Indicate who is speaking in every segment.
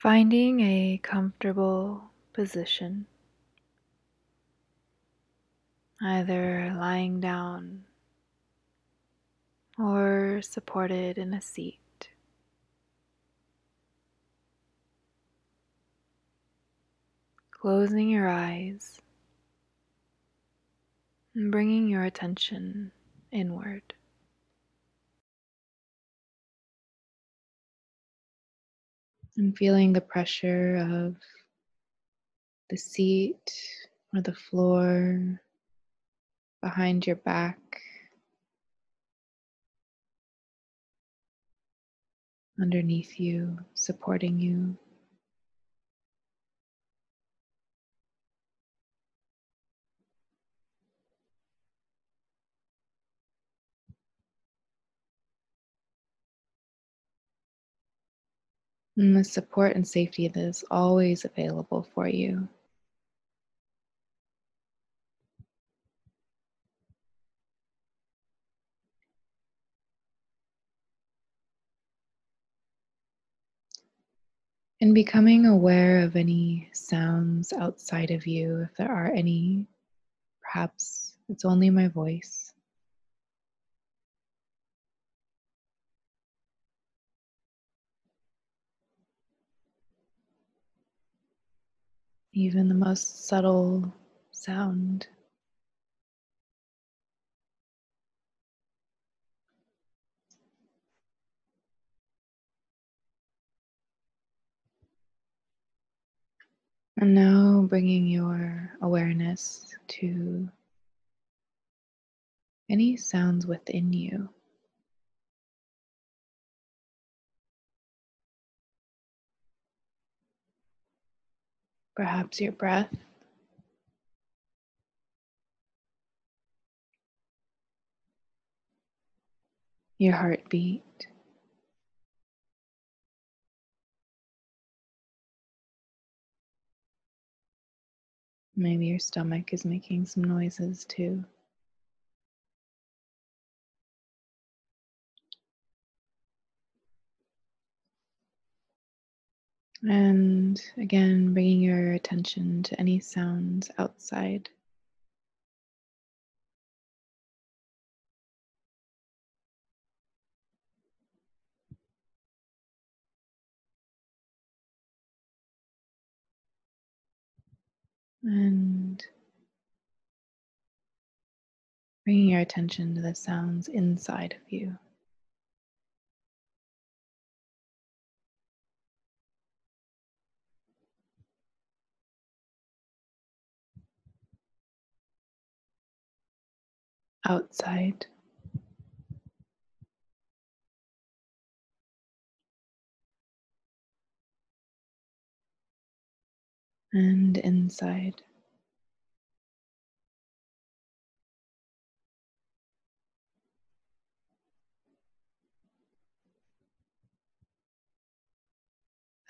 Speaker 1: Finding a comfortable position, either lying down or supported in a seat. Closing your eyes and bringing your attention inward. And feeling the pressure of the seat or the floor behind your back, underneath you, supporting you. And the support and safety that is always available for you. And becoming aware of any sounds outside of you, if there are any, perhaps it's only my voice. Even the most subtle sound. And now bringing your awareness to any sounds within you. Perhaps your breath. Your heartbeat. Maybe your stomach is making some noises too. And again, bringing your attention to any sounds outside. And bringing your attention to the sounds inside of you. Outside. And inside.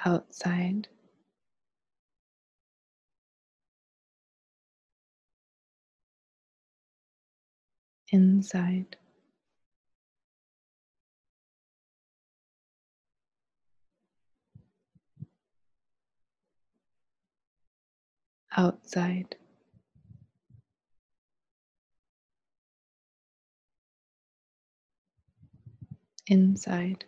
Speaker 1: outside. Inside. Outside. Inside.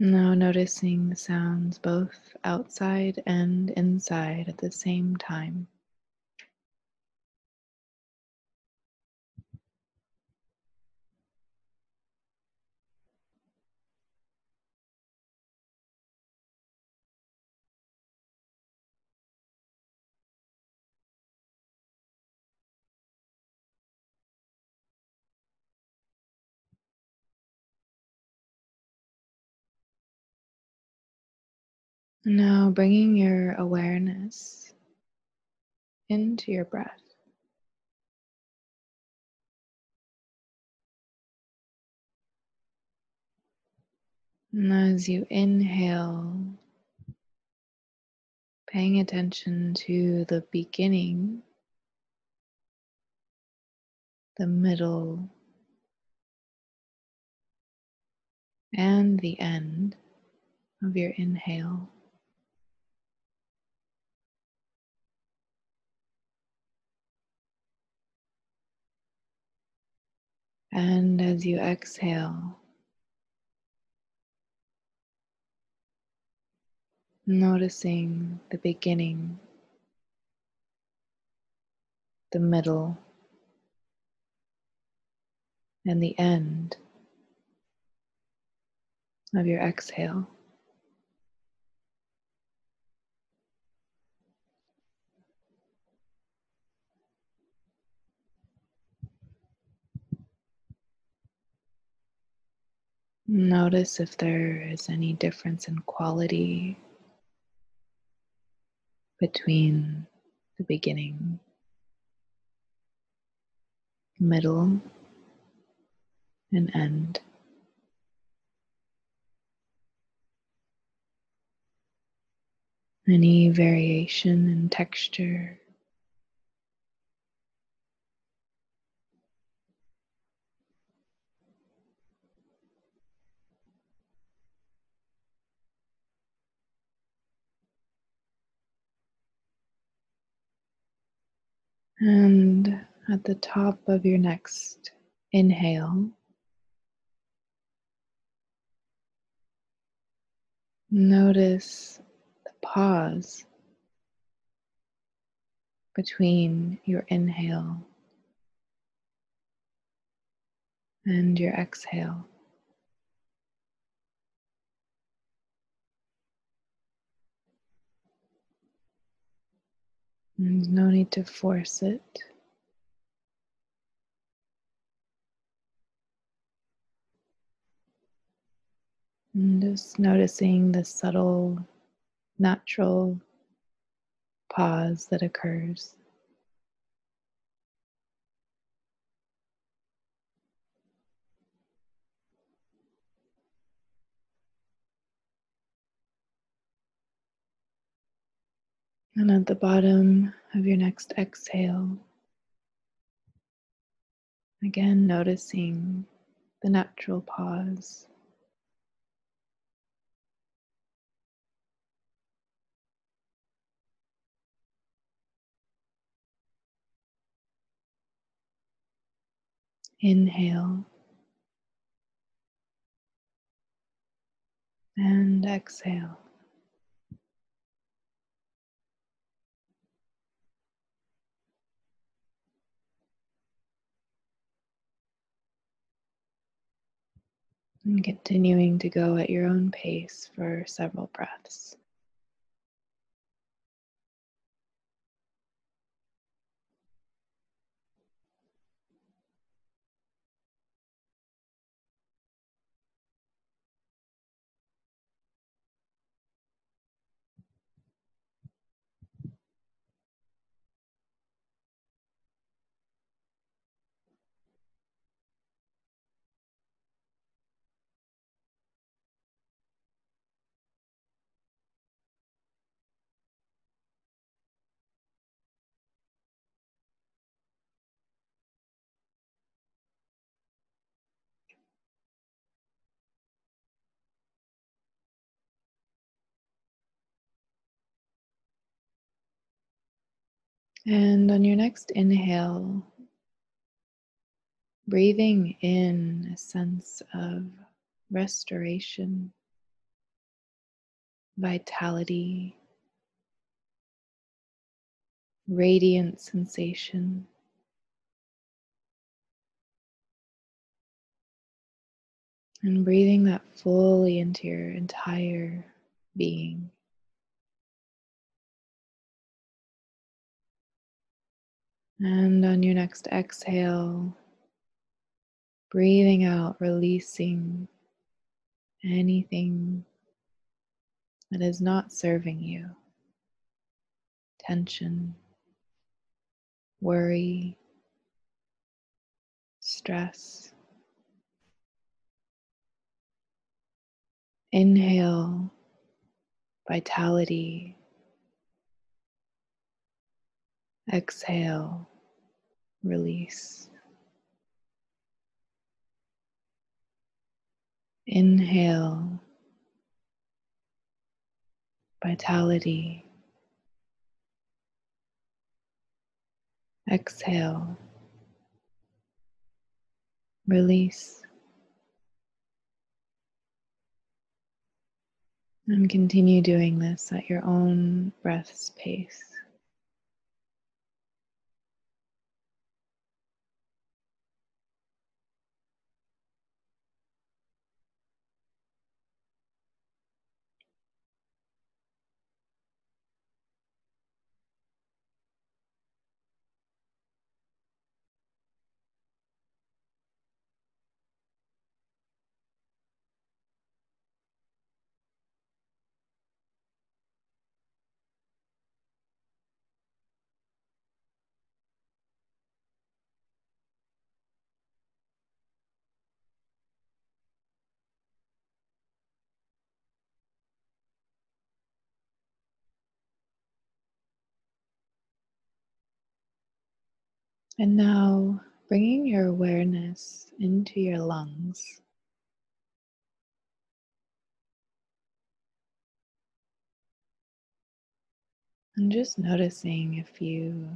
Speaker 1: Now noticing the sounds both outside and inside at the same time. Now bringing your awareness into your breath. And as you inhale, paying attention to the beginning the middle, and the end of your inhale. And as you exhale, noticing the beginning, the middle, and the end of your exhale. Notice if there is any difference in quality between the beginning, middle, and end. Any variation in texture. And at the top of your next inhale, notice the pause between your inhale and your exhale. There's no need to force it. And just noticing the subtle, natural pause that occurs. And at the bottom of your next exhale, again noticing the natural pause. Inhale and exhale. And continuing to go at your own pace for several breaths. And on your next inhale, breathing in a sense of restoration, vitality, radiant sensation. And breathing that fully into your entire being. And on your next exhale, breathing out, releasing anything that is not serving you tension, worry, stress. Inhale vitality Exhale, release. Inhale, vitality. Exhale, release. And continue doing this at your own breath's pace. And now bringing your awareness into your lungs. And just noticing if you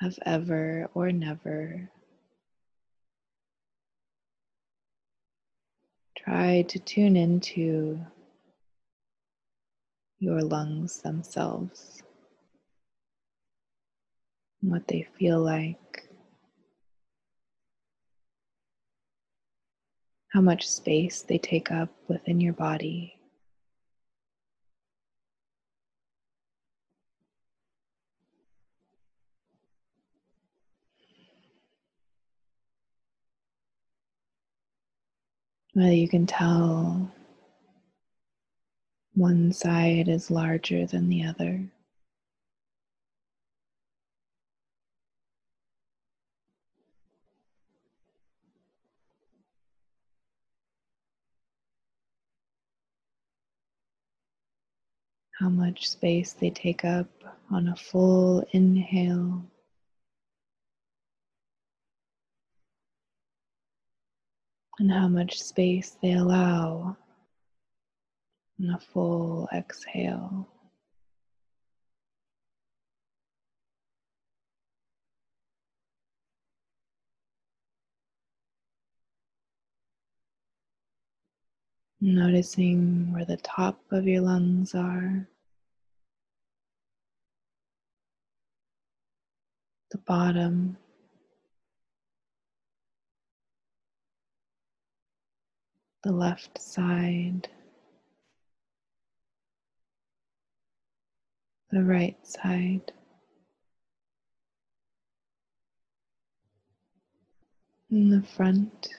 Speaker 1: have ever or never tried to tune into your lungs themselves what they feel like, how much space they take up within your body. Whether you can tell one side is larger than the other. How much space they take up on a full inhale. And how much space they allow on a full exhale. Noticing where the top of your lungs are, the bottom, the left side, the right side. In the front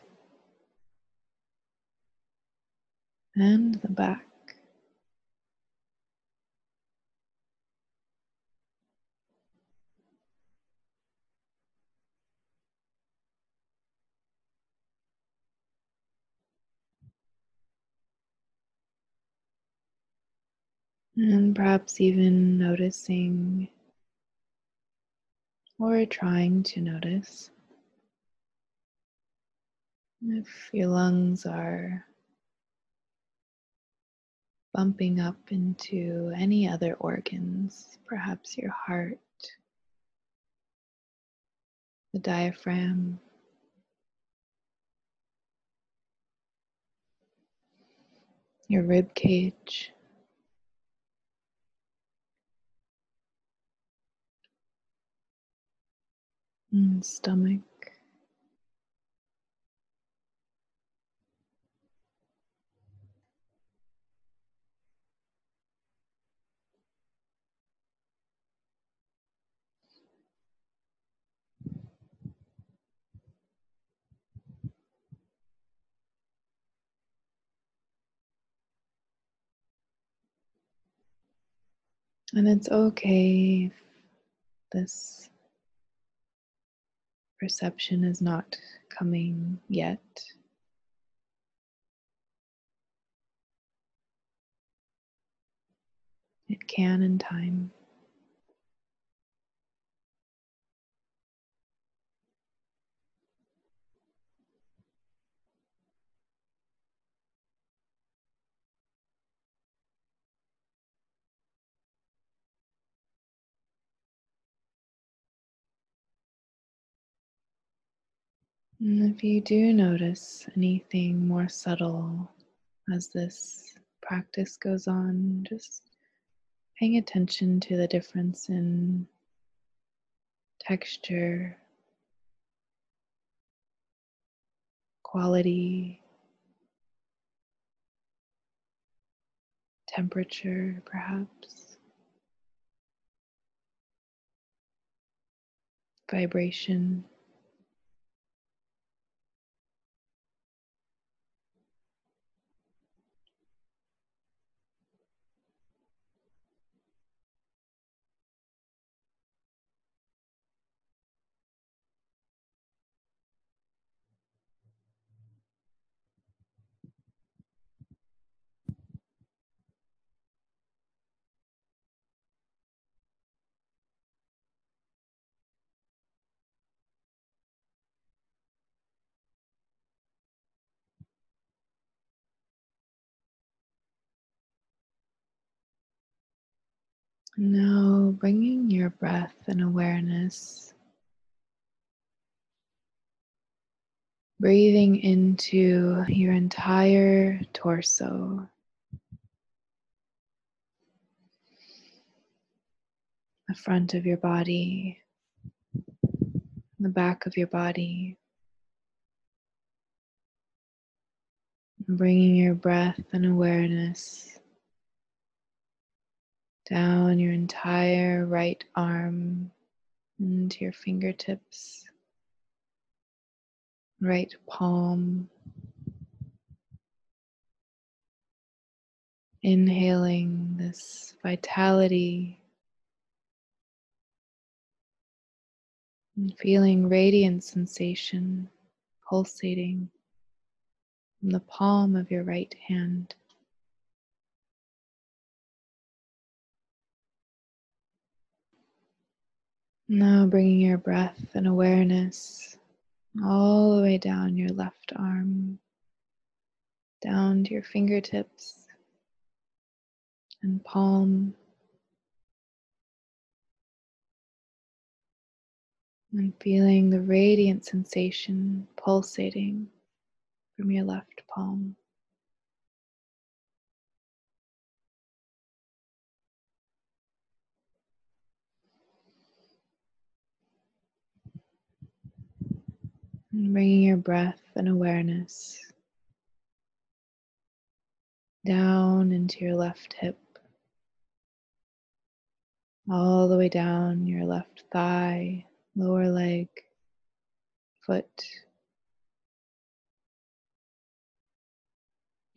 Speaker 1: and the back. And perhaps even noticing or trying to notice if your lungs are bumping up into any other organs, perhaps your heart, the diaphragm, your rib cage. And stomach. And it's okay if this perception is not coming yet. It can in time. And if you do notice anything more subtle as this practice goes on, just paying attention to the difference in texture, quality, temperature, perhaps, vibration. Now bringing your breath and awareness, breathing into your entire torso. The front of your body, the back of your body, bringing your breath and awareness down your entire right arm into your fingertips, right palm. Inhaling this vitality and feeling radiant sensation pulsating from the palm of your right hand. Now bringing your breath and awareness all the way down your left arm, down to your fingertips and palm. And feeling the radiant sensation pulsating from your left palm. And bringing your breath and awareness down into your left hip, all the way down your left thigh, lower leg, foot,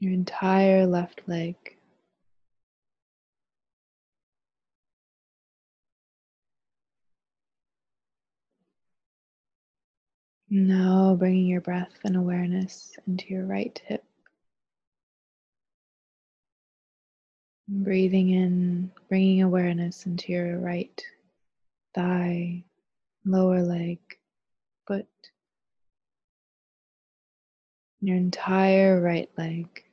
Speaker 1: your entire left leg. Now bringing your breath and awareness into your right hip. Breathing in, bringing awareness into your right thigh, lower leg, foot, your entire right leg.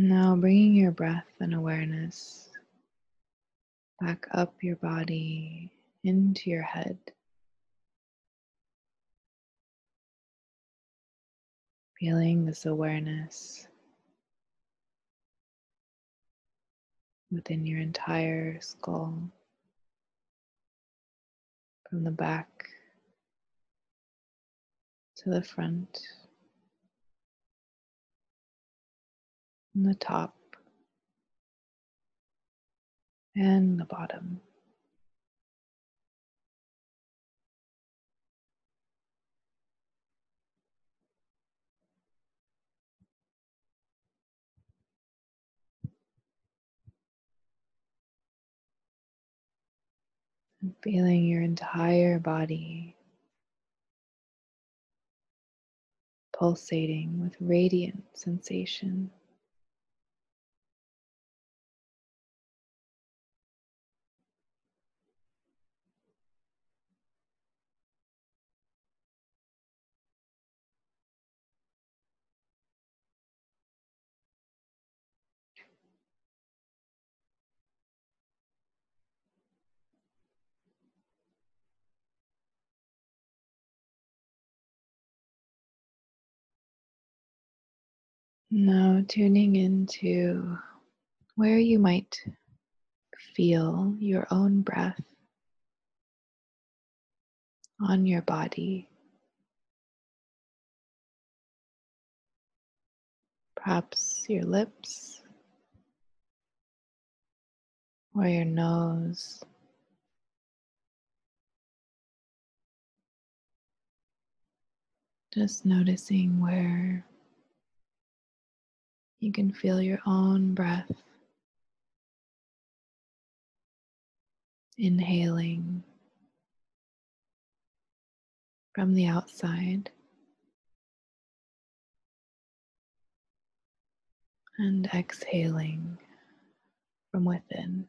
Speaker 1: Now bringing your breath and awareness back up your body into your head. Feeling this awareness within your entire skull, from the back to the front, from the top and the bottom. And feeling your entire body pulsating with radiant sensation. Now tuning into where you might feel your own breath on your body. Perhaps your lips or your nose. Just noticing where you can feel your own breath inhaling from the outside and exhaling from within.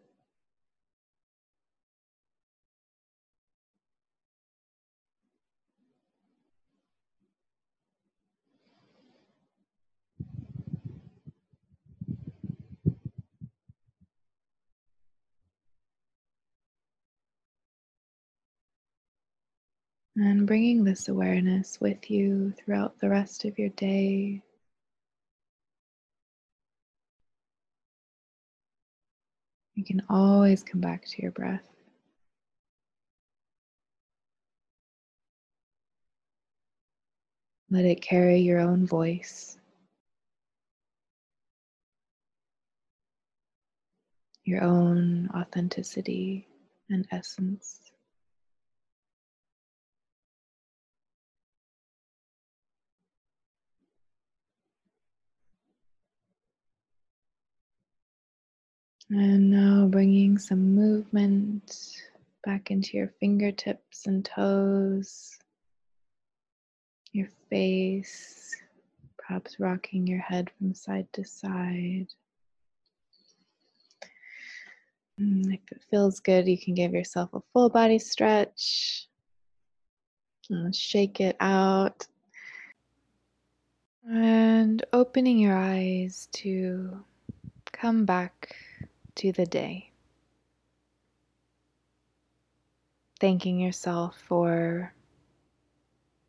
Speaker 1: And bringing this awareness with you throughout the rest of your day. You can always come back to your breath. Let it carry your own voice, your own authenticity and essence. And now bringing some movement back into your fingertips and toes, your face, perhaps rocking your head from side to side. Mm, if it feels good, you can give yourself a full body stretch. And shake it out. And opening your eyes to come back to the day. Thanking yourself for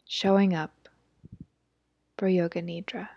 Speaker 1: showing up for Yoga Nidra.